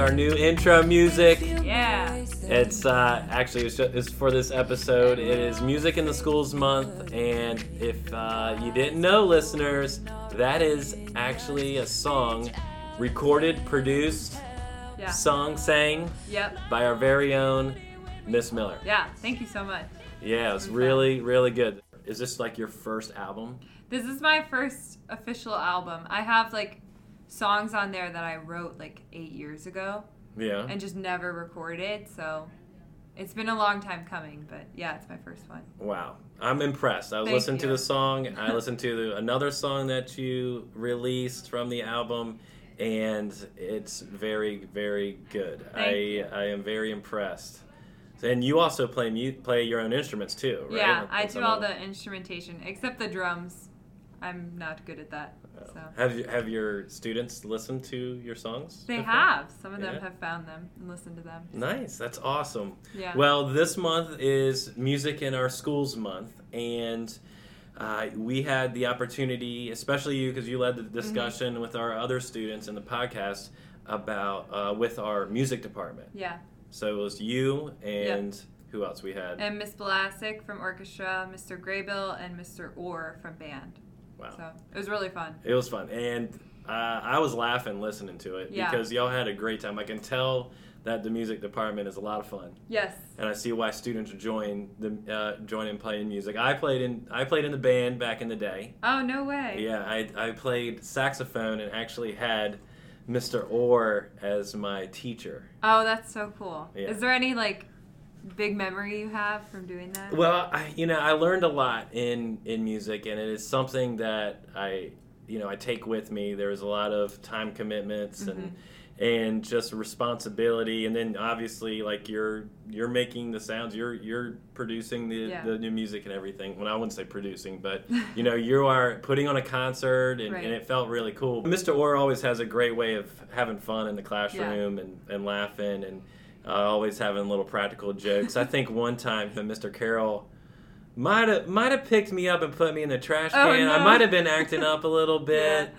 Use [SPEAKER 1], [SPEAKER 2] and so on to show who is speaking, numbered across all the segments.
[SPEAKER 1] our new intro music.
[SPEAKER 2] Yeah.
[SPEAKER 1] It's uh, actually it's, just, it's for this episode. It is Music in the Schools Month, and if uh, you didn't know, listeners, that is actually a song recorded, produced,
[SPEAKER 2] Yeah.
[SPEAKER 1] sung, sang
[SPEAKER 2] Yep.
[SPEAKER 1] by our very own Miss Miller.
[SPEAKER 2] Yeah. Thank you so much.
[SPEAKER 1] Yeah, it was really, really good. Is this like your first album?
[SPEAKER 2] This is my first official album. I have like songs on there that I wrote like eight years ago
[SPEAKER 1] Yeah.
[SPEAKER 2] and just never recorded. So it's been a long time coming, but yeah, it's my first one.
[SPEAKER 1] Wow, I'm impressed. I
[SPEAKER 2] Thank
[SPEAKER 1] listened to the song. I listened to the, another song that you released from the album, and it's very, very good. I
[SPEAKER 2] you.
[SPEAKER 1] I am very impressed. And you also play mu- play your own instruments too, right?
[SPEAKER 2] Yeah, I do all the instrumentation except the drums. I'm not good at that. So
[SPEAKER 1] Have you, have your students listened to your songs?
[SPEAKER 2] they
[SPEAKER 1] before?
[SPEAKER 2] have. Some of them have found them and listened to them.
[SPEAKER 1] Nice, that's awesome.
[SPEAKER 2] Yeah.
[SPEAKER 1] Well, this month is Music in Our Schools Month, and uh, we had the opportunity, especially you, because you led the discussion
[SPEAKER 2] Mm-hmm.
[SPEAKER 1] with our other students in the podcast about uh, with our music department.
[SPEAKER 2] yeah.
[SPEAKER 1] So it was you and who else we had?
[SPEAKER 2] And Miss Blasick from orchestra, Mr. Graybill, and Mr. Orr from band.
[SPEAKER 1] Wow,
[SPEAKER 2] So it was really fun.
[SPEAKER 1] it was fun, and uh, I was laughing listening to it
[SPEAKER 2] Yeah.
[SPEAKER 1] because y'all had a great time. I can tell that the music department is a lot of fun.
[SPEAKER 2] Yes.
[SPEAKER 1] and I see why students join the uh, join in playing music. I played in I played in the band back in the day.
[SPEAKER 2] Oh no way.
[SPEAKER 1] Yeah, I, I played saxophone and actually had Mr. Orr as my teacher.
[SPEAKER 2] Oh, that's so cool.
[SPEAKER 1] Yeah.
[SPEAKER 2] Is there any like big memory you have from doing that?
[SPEAKER 1] Well, I, you know, I learned a lot in in music, and it is something that I you know I take with me. There's a lot of time commitments and.
[SPEAKER 2] Mm-hmm.
[SPEAKER 1] And just responsibility, and then obviously, like you're you're making the sounds, you're you're producing the,
[SPEAKER 2] Yeah.
[SPEAKER 1] the new music and everything. Well, I wouldn't say producing, but you know, you are putting on a concert, and,
[SPEAKER 2] Right.
[SPEAKER 1] and it felt really cool. Mr. Orr always has a great way of having fun in the classroom and, and laughing, and uh, always having little practical jokes. I think one time that Mr. Carroll might have might have picked me up and put me in the trash
[SPEAKER 2] Oh,
[SPEAKER 1] can. I might have been acting up a little bit,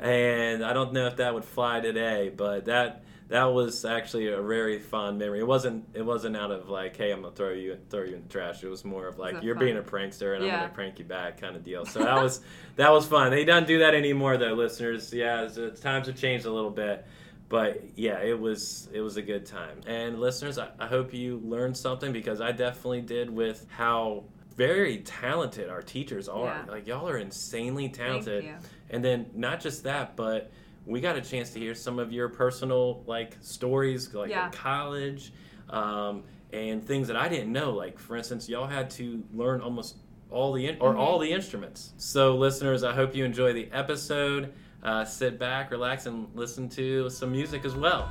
[SPEAKER 2] Yeah.
[SPEAKER 1] and I don't know if that would fly today, but that. That was actually a very fond memory. It wasn't. It wasn't out of like, "Hey, I'm gonna throw you throw you in the trash." It was more of like, "You're
[SPEAKER 2] fun?
[SPEAKER 1] being a prankster, and I'm gonna prank you back," kind of deal. So that was that was fun. They don't do that anymore, though, listeners. Yeah, times have changed a little bit, but yeah, it was it was a good time. And listeners, I, I hope you learned something because I definitely did with how very talented our teachers are.
[SPEAKER 2] Yeah.
[SPEAKER 1] Like y'all are insanely
[SPEAKER 2] Thank
[SPEAKER 1] talented.
[SPEAKER 2] you.
[SPEAKER 1] And then not just that, but we got a chance to hear some of your personal like stories, like
[SPEAKER 2] Yeah.
[SPEAKER 1] in college, um, and things that I didn't know. Like for instance, y'all had to learn almost all the in- or
[SPEAKER 2] Mhm.
[SPEAKER 1] all the instruments. So listeners, I hope you enjoy the episode. Uh, sit back, relax, and listen to some music as well.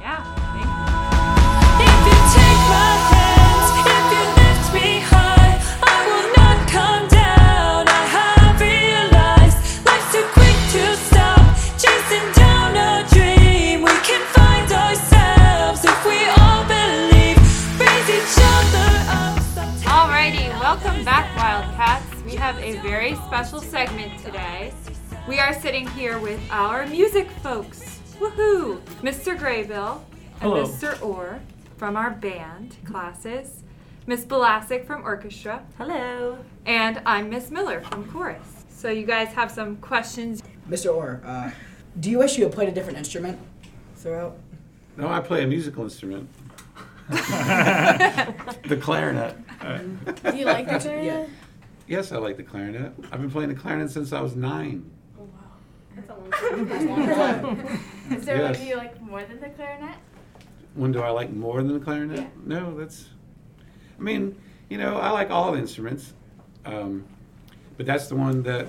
[SPEAKER 2] Yeah. Thank you.
[SPEAKER 3] If you take my hands, if you lift me high, I will not come down. I have realized life's too quick to stop. Chasing down a dream, we can find ourselves if we all believe. Raise each other up. Sometimes
[SPEAKER 2] Alrighty, welcome back, Wildcats. We have a very special segment today. We are sitting here with our music folks. Woohoo! Mr. Graybill and
[SPEAKER 1] Hello.
[SPEAKER 2] Mr. Orr from our band classes, Miss Blasick from orchestra,
[SPEAKER 4] Hello.
[SPEAKER 2] and I'm Miss Miller from chorus. So you guys have some questions.
[SPEAKER 4] Mr. Orr, uh, do you wish you had played a different instrument throughout?
[SPEAKER 5] No, I play a musical instrument. the clarinet.
[SPEAKER 6] Do you like the
[SPEAKER 4] Yeah.
[SPEAKER 6] clarinet?
[SPEAKER 5] Yes, I like the clarinet. I've been playing the clarinet since I was nine.
[SPEAKER 6] That's a long time. Is there
[SPEAKER 5] Yes.
[SPEAKER 6] one you like more than the clarinet?
[SPEAKER 5] When do I like more than the clarinet?
[SPEAKER 6] Yeah.
[SPEAKER 5] No, that's. I mean, you know, I like all the instruments, um, but that's the one that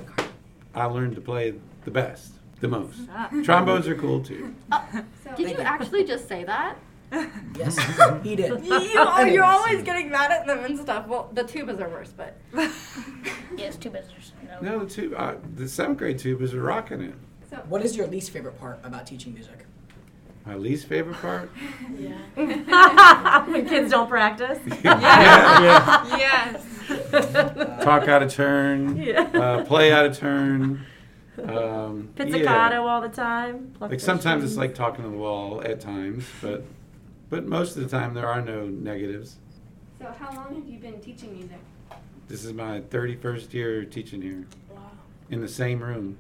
[SPEAKER 5] I learned to play the best, the most.
[SPEAKER 2] Ah.
[SPEAKER 5] Trombones are cool too.
[SPEAKER 6] So
[SPEAKER 7] Did you actually just say that?
[SPEAKER 4] Yes, he did.
[SPEAKER 6] you, oh, you're always getting mad at them and stuff. Well, the tubas are worse, but
[SPEAKER 7] Yes, two business. No.
[SPEAKER 5] No, the two, uh, the seventh grade tubas are rocking it.
[SPEAKER 6] so
[SPEAKER 4] What is your least favorite part about teaching music?
[SPEAKER 5] My least favorite part. Yeah.
[SPEAKER 8] when kids don't practice.
[SPEAKER 5] yeah,
[SPEAKER 2] Yes.
[SPEAKER 5] yeah. Talk out of turn.
[SPEAKER 8] Yeah.
[SPEAKER 5] Uh, play out of turn. Um,
[SPEAKER 8] Pizzicato
[SPEAKER 5] yeah.
[SPEAKER 8] all the time.
[SPEAKER 5] Like
[SPEAKER 8] their
[SPEAKER 5] sometimes it's like talking to the wall at times, but but most of the time there are no negatives.
[SPEAKER 9] So how long have you been teaching music?
[SPEAKER 5] This is my 31st year teaching here in the same room.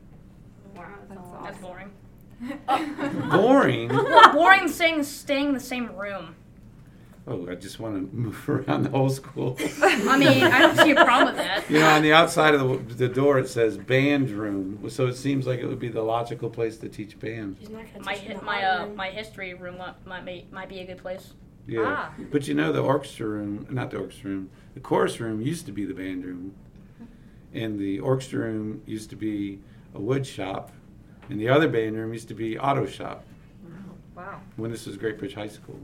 [SPEAKER 9] Wow, that's, a.
[SPEAKER 7] That's boring.
[SPEAKER 5] Boring.
[SPEAKER 7] Well, boring staying staying in the same room.
[SPEAKER 5] Oh, I just want to move around the whole school.
[SPEAKER 7] I mean, I don't see a problem with that.
[SPEAKER 5] You know, on the outside of the, the door it says band room, so it seems like it would be the logical place to teach band.
[SPEAKER 7] My hi- my uh my history room might might be, might be a good place.
[SPEAKER 5] Yeah.
[SPEAKER 2] Ah.
[SPEAKER 5] But you know, the orchestra room, not the orchestra room, the chorus room used to be the band room. And the orchestra room used to be a wood shop. And the other band room used to be auto shop
[SPEAKER 2] Wow.
[SPEAKER 5] when this was Great Bridge High School.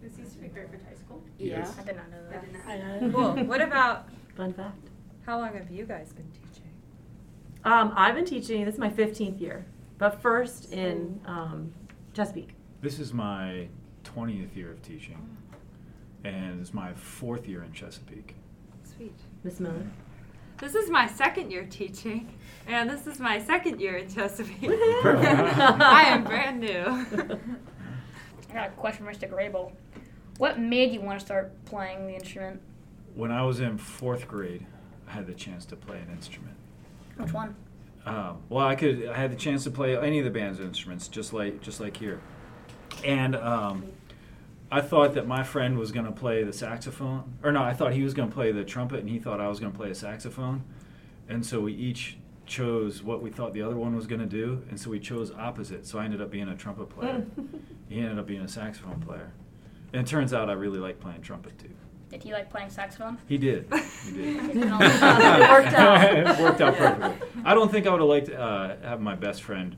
[SPEAKER 9] This used to be Great Bridge High School.
[SPEAKER 5] Yes.
[SPEAKER 7] I did not know
[SPEAKER 9] I
[SPEAKER 7] that.
[SPEAKER 9] did not.
[SPEAKER 2] Cool. What about
[SPEAKER 8] Fun fact.
[SPEAKER 2] how long have you guys been teaching?
[SPEAKER 8] Um, I've been teaching. This is my 15th year, but first in um, Chesapeake.
[SPEAKER 10] This is my 20th year of teaching, and it's my fourth year in Chesapeake.
[SPEAKER 2] Sweet.
[SPEAKER 8] Miss Miller.
[SPEAKER 2] This is my second year teaching, and this is my second year in Chesapeake. I am brand new.
[SPEAKER 7] I got a question for Mr. Graybill. What made you want to start playing the instrument?
[SPEAKER 10] When I was in fourth grade, I had the chance to play an instrument.
[SPEAKER 7] Which one?
[SPEAKER 10] Um, well, I could. I had the chance to play any of the band's instruments, just like just like here. And um, I thought that my friend was going to play the saxophone, or no, I thought he was going to play the trumpet, and he thought I was going to play a saxophone. And so we each chose what we thought the other one was going to do, and so we chose opposite. So I ended up being a trumpet player. he ended up being a saxophone player. And it turns out I really like playing trumpet too.
[SPEAKER 7] Did he like playing saxophone?
[SPEAKER 10] He did. He did.
[SPEAKER 7] It
[SPEAKER 8] worked out.
[SPEAKER 10] it worked out perfectly. I don't think I would have liked uh, have my best friend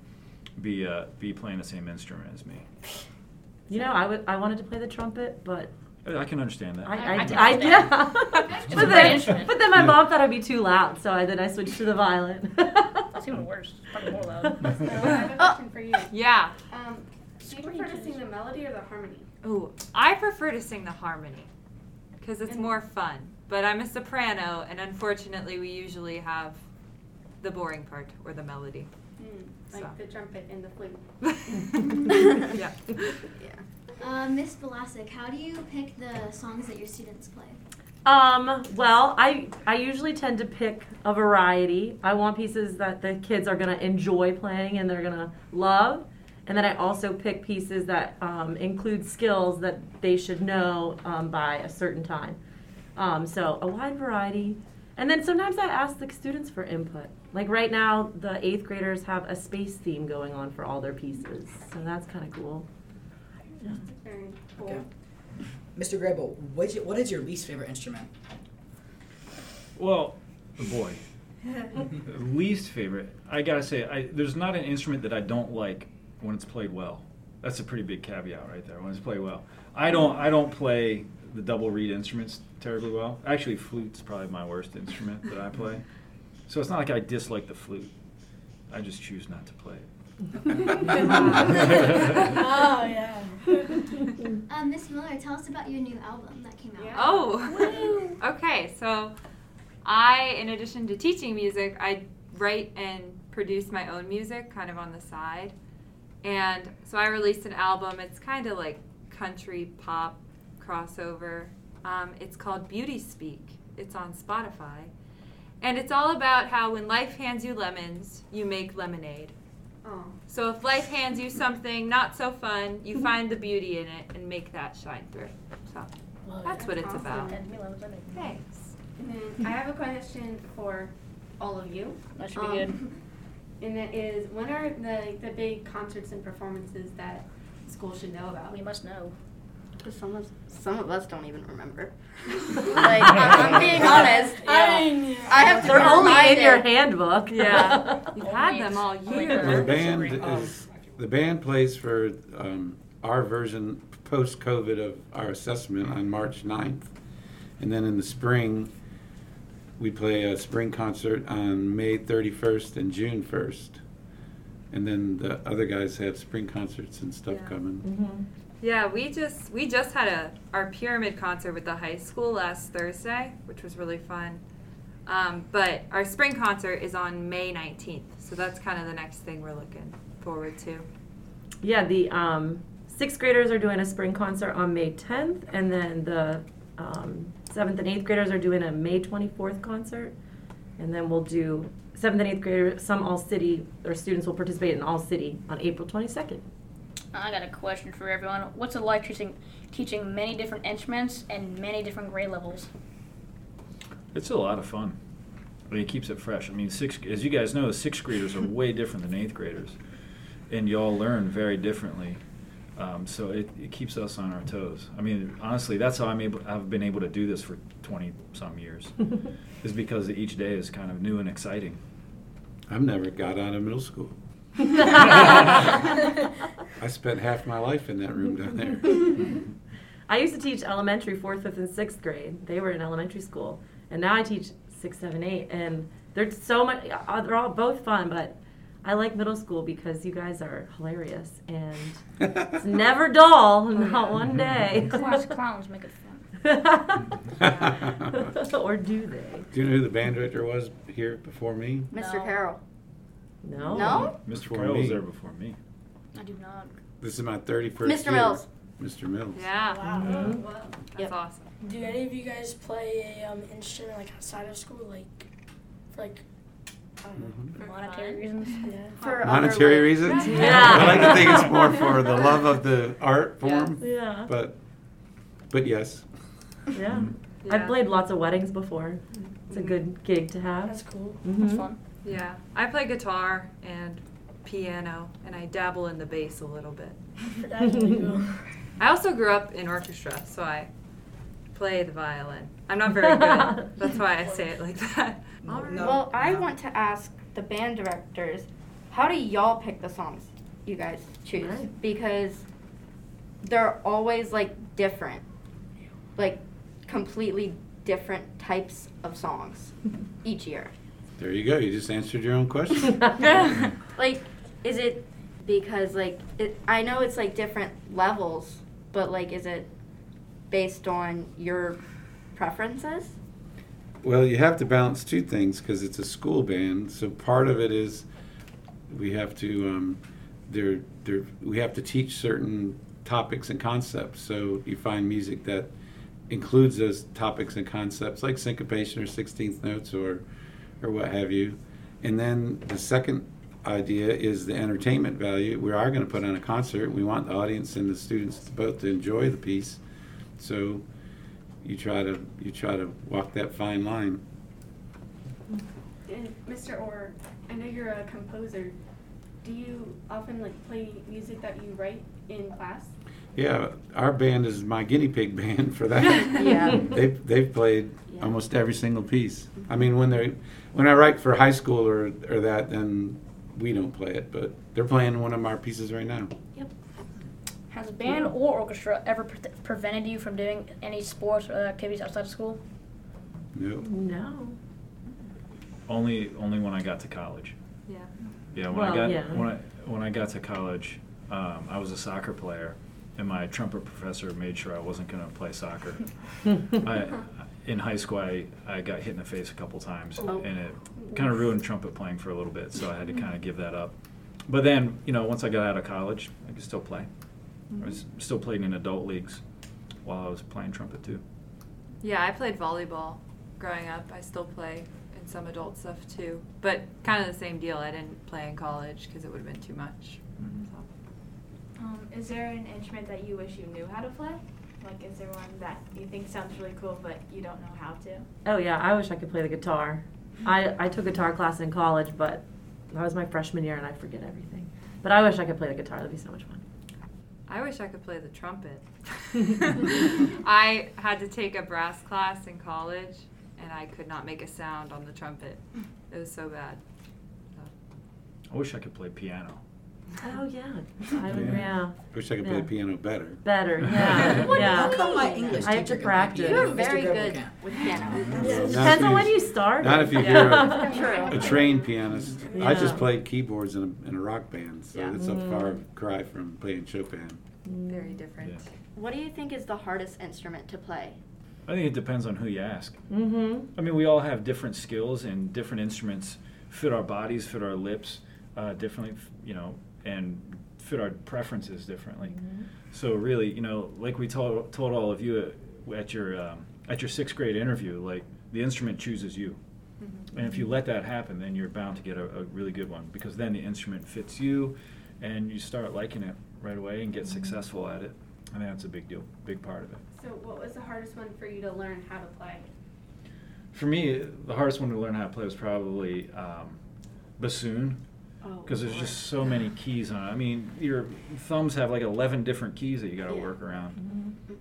[SPEAKER 10] be uh, be playing the same instrument as me.
[SPEAKER 8] You know, I would. I wanted to play the trumpet, but
[SPEAKER 10] I I can understand that.
[SPEAKER 8] I, I,
[SPEAKER 7] I
[SPEAKER 8] I, yeah. But, then, but then my
[SPEAKER 5] Yeah.
[SPEAKER 8] mom thought I'd be too loud, so I then I switched to the violin.
[SPEAKER 7] That's even worse. It's probably more loud.
[SPEAKER 9] So I have a question for you.
[SPEAKER 2] Yeah.
[SPEAKER 9] Um, do you prefer to sing the melody or the harmony?
[SPEAKER 2] Ooh, I prefer to sing the harmony because it's
[SPEAKER 9] And-
[SPEAKER 2] more fun. But I'm a soprano, and unfortunately, we usually have the boring part or the melody.
[SPEAKER 9] Like
[SPEAKER 2] So.
[SPEAKER 9] the trumpet and the flute.
[SPEAKER 2] yeah.
[SPEAKER 11] Uh, Miss Blasick, how do you pick the songs that your students play?
[SPEAKER 8] Um, well, I I usually tend to pick a variety. I want pieces that the kids are gonna enjoy playing and they're gonna love, and then I also pick pieces that um, include skills that they should know um, by a certain time. Um, so a wide variety, and then sometimes I ask the students for input. Like right now, the eighth graders have a space theme going on for all their pieces, so that's kind of cool.
[SPEAKER 9] Very cool.
[SPEAKER 4] Okay. Mr. Graybill, what is, your, what is your least favorite instrument?
[SPEAKER 10] Well, the boy, least favorite. I gotta say, I, there's not an instrument that I don't like when it's played well. That's a pretty big caveat right there. I want to play well, I don't. I don't play the double reed instruments terribly well. Actually, flute's probably my worst instrument that I play. So it's not like I dislike the flute. I just choose not to play it.
[SPEAKER 11] oh yeah. um, Miss Miller, tell us about your new album that came out.
[SPEAKER 2] Oh. okay, so I, in addition to teaching music, I write and produce my own music kind of on the side. And so I released an album. It's kind of like country pop crossover. Um, it's called Beauty Speak. It's on Spotify. And it's all about how when life hands you lemons, you make lemonade.
[SPEAKER 9] Oh.
[SPEAKER 2] So if life hands you something not so fun, you find the beauty in it and make that shine through. So that's what it's
[SPEAKER 9] Awesome.
[SPEAKER 2] about.
[SPEAKER 9] And
[SPEAKER 2] Thanks.
[SPEAKER 9] then I have a question for all of you.
[SPEAKER 7] That should be good.
[SPEAKER 9] And that is, when are the the big concerts and performances that school should know about?
[SPEAKER 7] We must know.
[SPEAKER 6] Because Some of some of us don't even remember. like I'm, I'm being honest. I mean, I have to
[SPEAKER 8] They're only in your handbook.
[SPEAKER 2] Yeah. You've had them all
[SPEAKER 5] Well, the
[SPEAKER 2] year.
[SPEAKER 5] band is the band plays for um, our version post COVID of our assessment on March 9th. and then in the spring we play a spring concert on May 31st and June 1st, and then the other guys have spring concerts and stuff
[SPEAKER 2] Yeah.
[SPEAKER 5] coming.
[SPEAKER 2] Yeah, we just we just had a our pyramid concert with the high school last Thursday, which was really fun. Um, but our spring concert is on May 19th, So that's kind of the next thing we're looking forward to.
[SPEAKER 8] Yeah, the um, sixth graders are doing a spring concert on May 10th, and then the um, seventh and eighth graders are doing a May 24th concert. And then we'll do seventh and eighth graders, some all city, or students will participate in all city on April 22nd.
[SPEAKER 7] I got a question for everyone. What's it like teaching teaching many different instruments and many different grade levels?
[SPEAKER 10] It's a lot of fun. I mean, it keeps it fresh. I mean, six, as you guys know, sixth graders are way different than eighth graders, and y'all learn very differently. Um, so it, it keeps us on our toes. I mean, honestly, that's how I'm able. I've been able to do this for twenty some years, is because each day is kind of new and exciting.
[SPEAKER 5] I've never got out of middle school. I spent half my life in that room down there.
[SPEAKER 8] I used to teach elementary, fourth, fifth, and sixth grade. They were in elementary school, and now I teach six, seven, eight, and they're so much. uh, They're all both fun, but I like middle school because you guys are hilarious, and it's never dull, not one day.
[SPEAKER 7] Class clowns make it fun.
[SPEAKER 8] or do they?
[SPEAKER 5] Do you know who the band director was here before me?
[SPEAKER 6] Mr.
[SPEAKER 7] No.
[SPEAKER 6] Carroll.
[SPEAKER 8] No.
[SPEAKER 6] No?
[SPEAKER 10] Mr.
[SPEAKER 5] Before
[SPEAKER 10] Carroll was there before me.
[SPEAKER 7] I do not.
[SPEAKER 5] This is my 31st
[SPEAKER 6] Mr.
[SPEAKER 5] year.
[SPEAKER 6] Mills.
[SPEAKER 5] Mr. Mills.
[SPEAKER 2] Yeah,
[SPEAKER 12] Wow.
[SPEAKER 8] Mhm.
[SPEAKER 12] Wow.
[SPEAKER 2] that's
[SPEAKER 6] Yep.
[SPEAKER 2] awesome.
[SPEAKER 12] Do any of you guys play a um, instrument like outside of school, like for like? I don't know.
[SPEAKER 5] Mhm.
[SPEAKER 7] For monetary reasons.
[SPEAKER 12] Yeah.
[SPEAKER 6] For
[SPEAKER 5] Monetary reasons?
[SPEAKER 8] Yeah.
[SPEAKER 5] I like to think it's more for the love of the art form,
[SPEAKER 8] Yeah.
[SPEAKER 5] but but yes.
[SPEAKER 8] Yeah.
[SPEAKER 2] Yeah.
[SPEAKER 8] I've played lots of weddings before. It's a good gig to have.
[SPEAKER 12] That's cool.
[SPEAKER 7] That's
[SPEAKER 8] Mhm.
[SPEAKER 7] fun.
[SPEAKER 2] Yeah, I play guitar and piano, and I dabble in the bass a little bit.
[SPEAKER 12] That's really cool.
[SPEAKER 2] I also grew up in orchestra, so I play the violin. I'm not very good. That's why I say it like that.
[SPEAKER 4] No.
[SPEAKER 6] Well, I want to ask the band directors, how do y'all pick the songs you guys choose?
[SPEAKER 8] Right.
[SPEAKER 6] Because they're always like different, like completely different types of songs each year.
[SPEAKER 5] There you go. You just answered your own question.
[SPEAKER 6] Like, is it because like it, I know it's like different levels, but like, is it based on your preferences?
[SPEAKER 5] Well, you have to balance two things because it's a school band. So part of it is we have to um, there there we have to teach certain topics and concepts. So you find music that includes those topics and concepts, like syncopation or sixteenth notes or or what have you. And then the second idea is the entertainment value. We are going to put on a concert. We want the audience and the students both to enjoy the piece. So you try to you try to walk that fine line.
[SPEAKER 9] And Mr. Orr, I know you're a composer. Do you often like play music that you write in class?
[SPEAKER 5] Yeah, our band is my guinea pig band for that.
[SPEAKER 6] Yeah.
[SPEAKER 5] they've they've played
[SPEAKER 6] Yeah.
[SPEAKER 5] almost every single piece. I mm-hmm. mean, when they when I write for high school or or that, then we don't play it, but they're playing one of our pieces right now.
[SPEAKER 7] Has band or orchestra ever pre- prevented you from doing any sports or activities outside of school?
[SPEAKER 5] No.
[SPEAKER 8] No.
[SPEAKER 10] Only only when I got to college.
[SPEAKER 2] Yeah.
[SPEAKER 10] Yeah, when
[SPEAKER 8] Well,
[SPEAKER 10] I got
[SPEAKER 8] yeah.
[SPEAKER 10] when I when I got to college, um, I was a soccer player, and my trumpet professor made sure I wasn't going to play soccer. I, in high school, I, I got hit in the face a couple times,
[SPEAKER 6] Oh.
[SPEAKER 10] and it kind of ruined trumpet playing for a little bit. So I had to kind of give that up. But then, you know, once I got out of college, I could still play. I was mm-hmm. still playing in adult leagues while I was playing trumpet too.
[SPEAKER 2] Yeah, I played volleyball growing up. I still play in some adult stuff too, but kind of the same deal. I didn't play in college because it would have been too much. Mm-hmm. So.
[SPEAKER 9] Um, is there an instrument that you wish you knew how to play? Like, is there one that you think sounds really cool but you don't know how to?
[SPEAKER 8] Oh yeah, I wish I could play the guitar. Mm-hmm. I, I took guitar class in college, but that was my freshman year and I forget everything. But I wish I could play the guitar. That'd be so much fun.
[SPEAKER 2] I wish I could play the trumpet. I had to take a brass class in college, and I could not make a sound on the trumpet. It was so bad.
[SPEAKER 10] I wish I could play piano.
[SPEAKER 8] Oh yeah, I would, yeah.
[SPEAKER 5] Wish I could
[SPEAKER 8] Yeah.
[SPEAKER 5] play piano better.
[SPEAKER 8] Better, yeah,
[SPEAKER 4] What-
[SPEAKER 8] yeah.
[SPEAKER 4] How come my English
[SPEAKER 8] I have to practice.
[SPEAKER 6] You're very
[SPEAKER 4] Gribble
[SPEAKER 6] good with piano.
[SPEAKER 5] Not
[SPEAKER 8] Depends on
[SPEAKER 5] you-
[SPEAKER 8] when you start.
[SPEAKER 5] Not if you
[SPEAKER 8] Yeah.
[SPEAKER 5] hear a, a trained pianist. I just played keyboards in a, in a rock band, so
[SPEAKER 6] Yeah.
[SPEAKER 5] it's a
[SPEAKER 8] Mm.
[SPEAKER 5] far cry from playing Chopin.
[SPEAKER 2] Very different.
[SPEAKER 10] Yeah.
[SPEAKER 6] What do you think is the hardest instrument to play?
[SPEAKER 10] I think it depends on who you ask.
[SPEAKER 8] Mm-hmm.
[SPEAKER 10] I mean, we all have different skills, and different instruments fit our bodies, fit our lips uh, differently, you know, and fit our preferences differently. So really, you know, like we told told all of you at, at your um, at your sixth grade interview, like the instrument chooses you. And if you let that happen, then you're bound to get a, a really good one because then the instrument fits you, and you start liking it right away and get successful at it. I think that's a big deal, big part of it.
[SPEAKER 9] So, what was the hardest one for you to learn how to play?
[SPEAKER 10] For me, the hardest one to learn how to play was probably um, bassoon.
[SPEAKER 9] Oh,
[SPEAKER 10] Because there's
[SPEAKER 9] Lord.
[SPEAKER 10] just so many keys on it. I mean, your thumbs have like 11 different keys that you got to
[SPEAKER 9] Yeah.
[SPEAKER 10] work around.
[SPEAKER 9] Mm-hmm.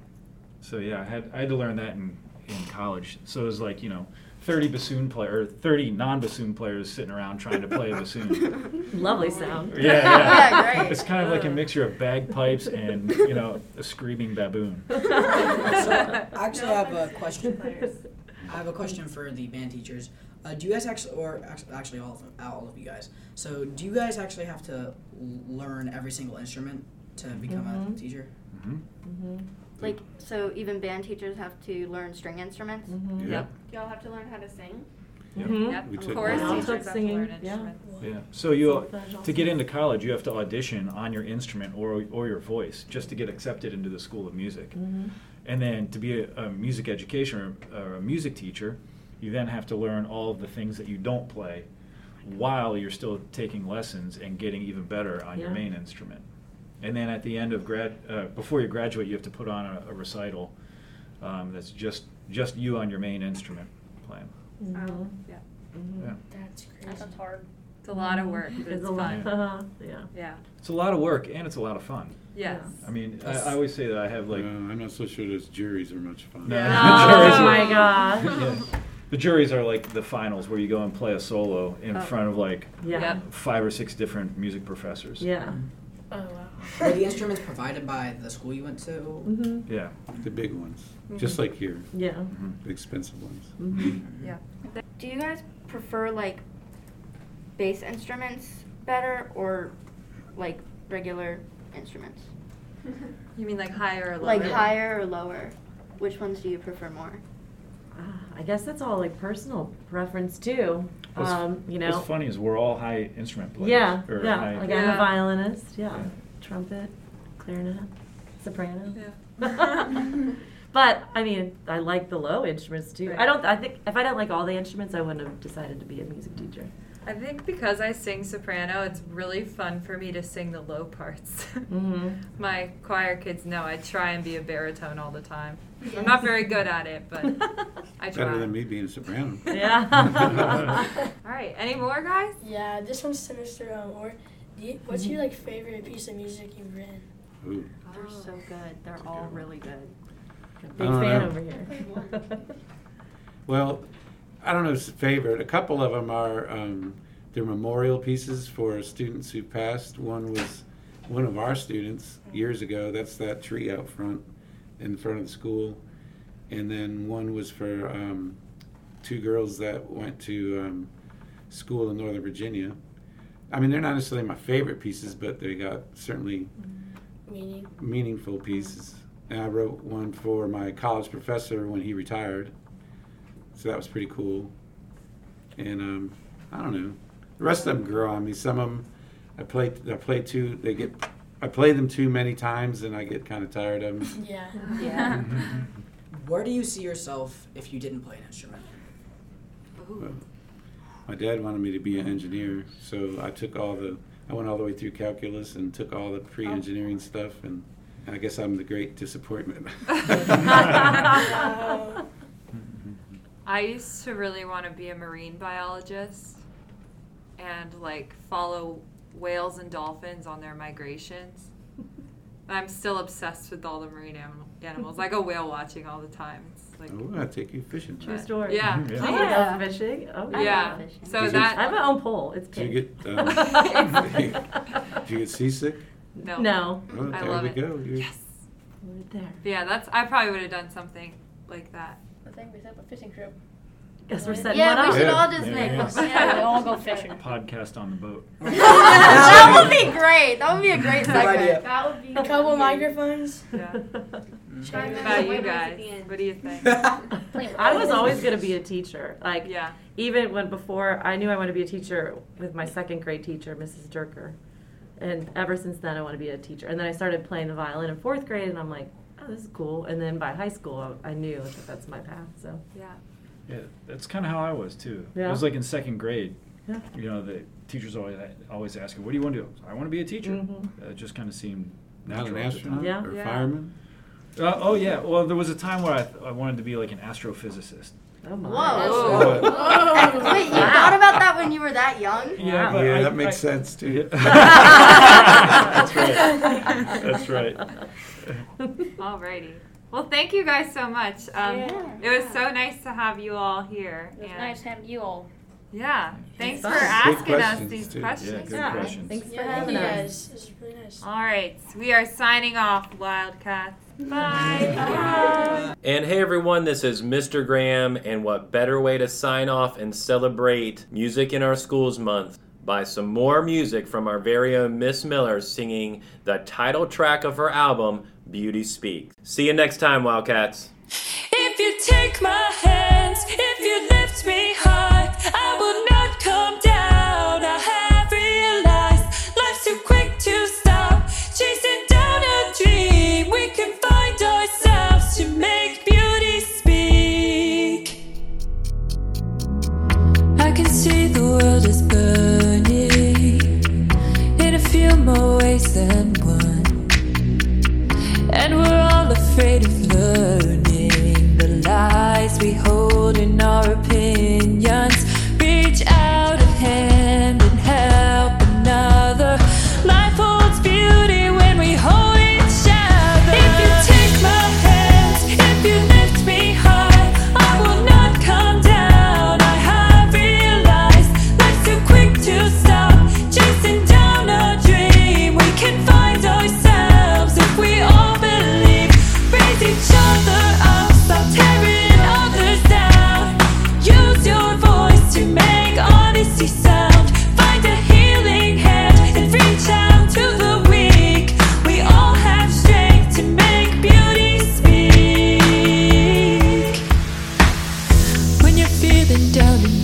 [SPEAKER 10] So yeah, I had I had to learn that in, in college. So it was like you know, 30 bassoon player or 30 non-bassoon players sitting around trying to play a bassoon.
[SPEAKER 8] Lovely sound.
[SPEAKER 10] Yeah, yeah.
[SPEAKER 6] Yeah, great.
[SPEAKER 10] It's kind of like a mixture of bagpipes and you know a screaming baboon.
[SPEAKER 4] So, I actually have a question. I have a question for the band teachers. Uh, do you guys actually, or actually all of them, all of you guys? So, do you guys actually have to learn every single instrument to become a
[SPEAKER 6] Mhm.
[SPEAKER 4] teacher?
[SPEAKER 10] Mm-hmm.
[SPEAKER 6] Like, so even band teachers have to learn string instruments?
[SPEAKER 8] Mhm.
[SPEAKER 10] Yep.
[SPEAKER 9] Do y'all have to learn how to sing?
[SPEAKER 10] Yep.
[SPEAKER 8] Mhm.
[SPEAKER 2] Yep,
[SPEAKER 10] We
[SPEAKER 2] of
[SPEAKER 10] took
[SPEAKER 2] course,
[SPEAKER 10] that.
[SPEAKER 2] Teachers
[SPEAKER 8] took
[SPEAKER 2] have to
[SPEAKER 8] singing,
[SPEAKER 2] learn
[SPEAKER 8] yeah.
[SPEAKER 2] instruments.
[SPEAKER 10] Yeah. So you to get into college, you have to audition on your instrument or or your voice just to get accepted into the school of music.
[SPEAKER 8] Mhm.
[SPEAKER 10] And then to be a, a music education or, or a music teacher, you then have to learn all of the things that you don't play while you're still taking lessons and getting even better on your main instrument. And then at the end of grad, uh, before you graduate, you have to put on a, a recital um, that's just just you on your main instrument playing.
[SPEAKER 8] Mhm.
[SPEAKER 2] Yeah.
[SPEAKER 8] Mhm.
[SPEAKER 10] Yeah.
[SPEAKER 12] That's crazy.
[SPEAKER 7] That's hard.
[SPEAKER 2] It's a lot of work, but
[SPEAKER 8] It's
[SPEAKER 2] it's
[SPEAKER 8] a lot.
[SPEAKER 2] fun.
[SPEAKER 8] Uh-huh. Yeah.
[SPEAKER 2] Yeah.
[SPEAKER 10] It's a lot of work and it's a lot of fun.
[SPEAKER 2] Yes.
[SPEAKER 10] I mean, I, I always say that I have like.
[SPEAKER 5] Uh, I'm not so sure those juries are much fun.
[SPEAKER 10] No.
[SPEAKER 8] Oh my God.
[SPEAKER 10] Yeah. The juries are like the finals where you go and play a solo in
[SPEAKER 2] Oh.
[SPEAKER 10] front of like
[SPEAKER 8] Yeah.
[SPEAKER 10] Five or six different music professors.
[SPEAKER 8] Yeah.
[SPEAKER 12] Oh wow.
[SPEAKER 4] Were the instruments provided by the school you went to?
[SPEAKER 8] Mhm.
[SPEAKER 10] Yeah.
[SPEAKER 5] The big ones, just like here,
[SPEAKER 8] Yeah.
[SPEAKER 10] Mhm.
[SPEAKER 5] the expensive ones.
[SPEAKER 8] Mhm.
[SPEAKER 2] Yeah.
[SPEAKER 6] Do you guys prefer like bass instruments better or like regular instruments?
[SPEAKER 2] You mean like higher or lower?
[SPEAKER 6] Like higher or lower? Which ones do you prefer more?
[SPEAKER 8] I guess that's all like personal preference too.
[SPEAKER 10] What's,
[SPEAKER 8] Um, you know.
[SPEAKER 10] what's funny is we're all high instrument players.
[SPEAKER 8] Yeah,
[SPEAKER 10] or
[SPEAKER 8] yeah.
[SPEAKER 10] high-
[SPEAKER 8] Like I'm a violinist. Yeah.
[SPEAKER 10] Yeah.
[SPEAKER 8] Trumpet, clarinet, soprano.
[SPEAKER 2] Yeah.
[SPEAKER 8] but I mean, I like the low instruments too. I don't. I think if I didn't like all the instruments, I wouldn't have decided to be a music teacher.
[SPEAKER 2] I think because I sing soprano, it's really fun for me to sing the low parts.
[SPEAKER 8] Mm-hmm.
[SPEAKER 2] My choir kids know I try and be a baritone all the time. I'm not very good at it, but I try.
[SPEAKER 5] Better than me being a soprano.
[SPEAKER 8] Yeah.
[SPEAKER 2] All right, any more guys?
[SPEAKER 12] Yeah, this one's to Mr. Um, or do you, what's your like favorite piece of music you've written?
[SPEAKER 5] Ooh.
[SPEAKER 6] They're so good. They're all really good.
[SPEAKER 8] Big fan
[SPEAKER 5] know.
[SPEAKER 8] over here.
[SPEAKER 5] Well, I don't know if it's favorite. A couple of them are um, they're memorial pieces for students who passed. One was one of our students years ago. That's that tree out front, in front of the school. And then one was for um, two girls that went to um, school in Northern Virginia. I mean, they're not necessarily my favorite pieces, but they got certainly
[SPEAKER 12] Meaning.
[SPEAKER 5] meaningful pieces. And I wrote one for my college professor when he retired. So that was pretty cool. And um, I don't know. The rest of them grow on me. Some of them I play I play too they get I play them too many times and I get kind of tired of them.
[SPEAKER 12] Yeah.
[SPEAKER 6] Yeah.
[SPEAKER 4] Where do you see yourself if you didn't play an instrument?
[SPEAKER 5] Well, my dad wanted me to be an engineer, so I took all the I went all the way through calculus and took all the pre-engineering stuff and I guess I'm the great disappointment.
[SPEAKER 12] Wow.
[SPEAKER 2] I used to really want to be a marine biologist and like follow whales and dolphins on their migrations. I'm still obsessed with all the marine animal, animals. I go whale watching all the time. It's like
[SPEAKER 5] oh, I'll take you fishing.
[SPEAKER 8] True
[SPEAKER 2] But-
[SPEAKER 8] story.
[SPEAKER 2] Yeah,
[SPEAKER 10] Yeah.
[SPEAKER 8] I
[SPEAKER 2] please.
[SPEAKER 8] love fishing. Oh yeah.
[SPEAKER 2] yeah.
[SPEAKER 6] fishing.
[SPEAKER 2] So
[SPEAKER 5] Did you-
[SPEAKER 8] I have my own pole. It's
[SPEAKER 5] Did
[SPEAKER 8] pink.
[SPEAKER 5] you get um, did you get seasick?
[SPEAKER 2] no.
[SPEAKER 8] No.
[SPEAKER 5] Oh,
[SPEAKER 2] I
[SPEAKER 5] there
[SPEAKER 2] love
[SPEAKER 5] we
[SPEAKER 2] it.
[SPEAKER 5] go. You're-
[SPEAKER 2] Yes.
[SPEAKER 8] Right there.
[SPEAKER 2] But yeah, that's I probably would have done something like that.
[SPEAKER 7] I think we set up a fishing trip.
[SPEAKER 8] Guess we're setting
[SPEAKER 6] Yeah,
[SPEAKER 8] one
[SPEAKER 6] we
[SPEAKER 8] up.
[SPEAKER 6] should all just
[SPEAKER 10] Yeah,
[SPEAKER 6] make
[SPEAKER 10] yeah.
[SPEAKER 6] one.
[SPEAKER 7] Yeah, we
[SPEAKER 6] Yeah.
[SPEAKER 7] all go fishing.
[SPEAKER 10] Podcast on the boat.
[SPEAKER 6] that would be great. That would be a great
[SPEAKER 4] Good idea.
[SPEAKER 6] segment.
[SPEAKER 9] That would be
[SPEAKER 12] A couple microphones.
[SPEAKER 2] Yeah.
[SPEAKER 9] What about you guys? What do you think?
[SPEAKER 8] I was always going to be a teacher. Like,
[SPEAKER 9] Yeah.
[SPEAKER 8] even when before I knew I wanted to be a teacher with my second grade teacher, Mrs. Durker. And ever since then, I want to be a teacher. And then I started playing the violin in fourth grade, and I'm like, oh, this is cool. And then by high school, I I knew that that's my path. So,
[SPEAKER 9] yeah.
[SPEAKER 10] Yeah, that's kind of how I was too. It was like in second grade.
[SPEAKER 8] Yeah.
[SPEAKER 10] You know, the teachers always always ask, "What do you want to do?" I want to be a teacher.
[SPEAKER 8] Mhm.
[SPEAKER 10] Uh, it just kind of seemed
[SPEAKER 5] Not an
[SPEAKER 10] natural at the
[SPEAKER 5] astronaut.
[SPEAKER 8] Yeah.
[SPEAKER 5] or
[SPEAKER 8] Yeah.
[SPEAKER 5] fireman?
[SPEAKER 10] Uh, oh yeah. Well, there was a time where I, th- I wanted to be like an astrophysicist.
[SPEAKER 8] oh my.
[SPEAKER 6] Whoa.
[SPEAKER 10] But-
[SPEAKER 6] Wait, you thought about that when you were that young?
[SPEAKER 10] yeah, but
[SPEAKER 5] Yeah,
[SPEAKER 10] I-
[SPEAKER 5] that makes
[SPEAKER 10] I-
[SPEAKER 5] sense too.
[SPEAKER 10] That's right. That's right.
[SPEAKER 9] Alrighty. Well, thank you guys so much. Um,
[SPEAKER 7] Yeah.
[SPEAKER 9] It was so nice to have you all here.
[SPEAKER 7] It was
[SPEAKER 9] and-
[SPEAKER 7] nice having you all.
[SPEAKER 9] Yeah. Thanks for asking us these
[SPEAKER 5] too. Yeah,
[SPEAKER 9] questions.
[SPEAKER 10] good
[SPEAKER 8] Yeah,
[SPEAKER 10] questions.
[SPEAKER 8] thanks for
[SPEAKER 12] Yeah,
[SPEAKER 8] having us.
[SPEAKER 12] This is really nice.
[SPEAKER 9] All right. We are signing off, Wildcats. Bye.
[SPEAKER 1] And hey everyone, this is Mr. Graham, and what better way to sign off and celebrate Music in Our Schools Month by some more music from our very own Miss Miller singing the title track of her album, Beauty Speaks. See you next time, Wildcats.
[SPEAKER 2] If you take my hands,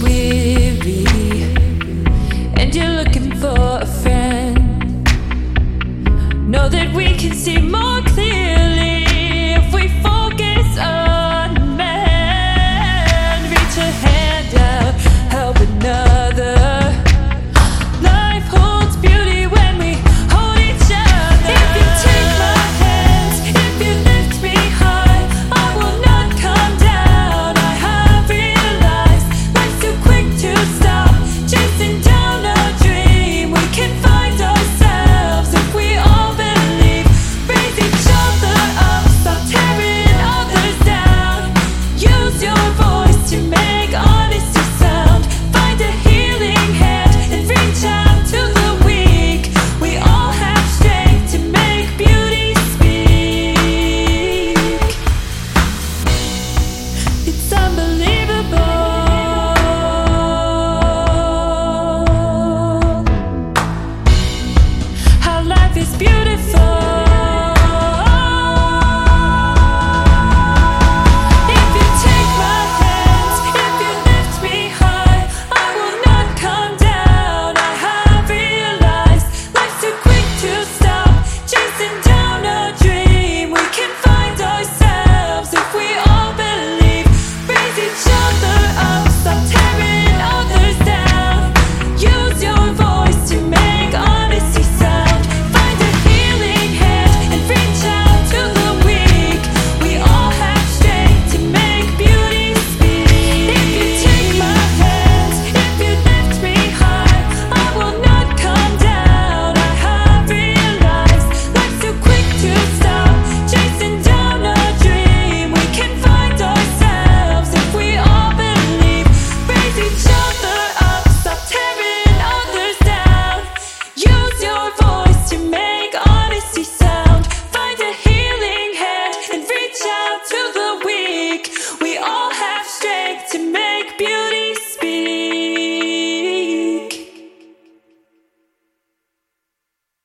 [SPEAKER 2] weary.